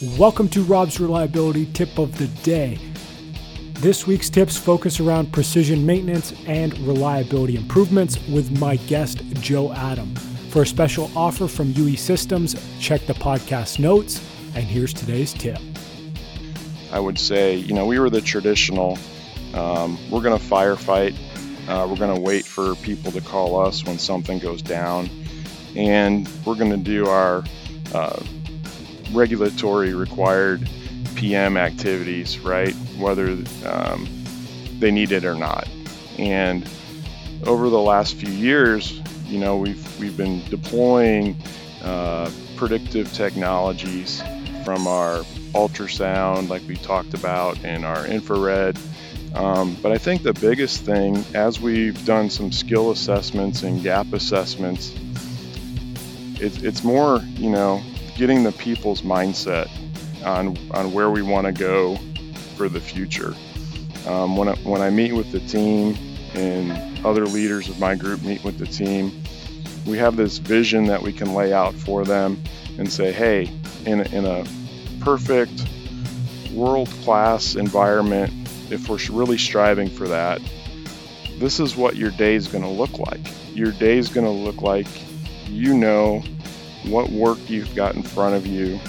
Welcome to Rob's Reliability Tip of the Day. This week's tips focus around precision maintenance and reliability improvements with my guest, Joe Adam. For a special offer from UE Systems, check the podcast notes, and here's today's tip. I would say, you know, we were the traditional, um, we're going to firefight, uh, we're going to wait for people to call us when something goes down, and we're going to do our uh, regulatory required PM activities, right? Whether um, they need it or not. And over the last few years, you know, we've we've been deploying uh, predictive technologies from our ultrasound, like we talked about, and our infrared. Um, but I think the biggest thing, as we've done some skill assessments and gap assessments, it, it's more, you know, getting the people's mindset on, on where we want to go for the future. Um, when, I, when I meet with the team and other leaders of my group meet with the team, we have this vision that we can lay out for them and say, hey, in a, in a perfect world class environment, if we're really striving for that, this is what your day is going to look like. Your day is going to look like you know what work you've got in front of you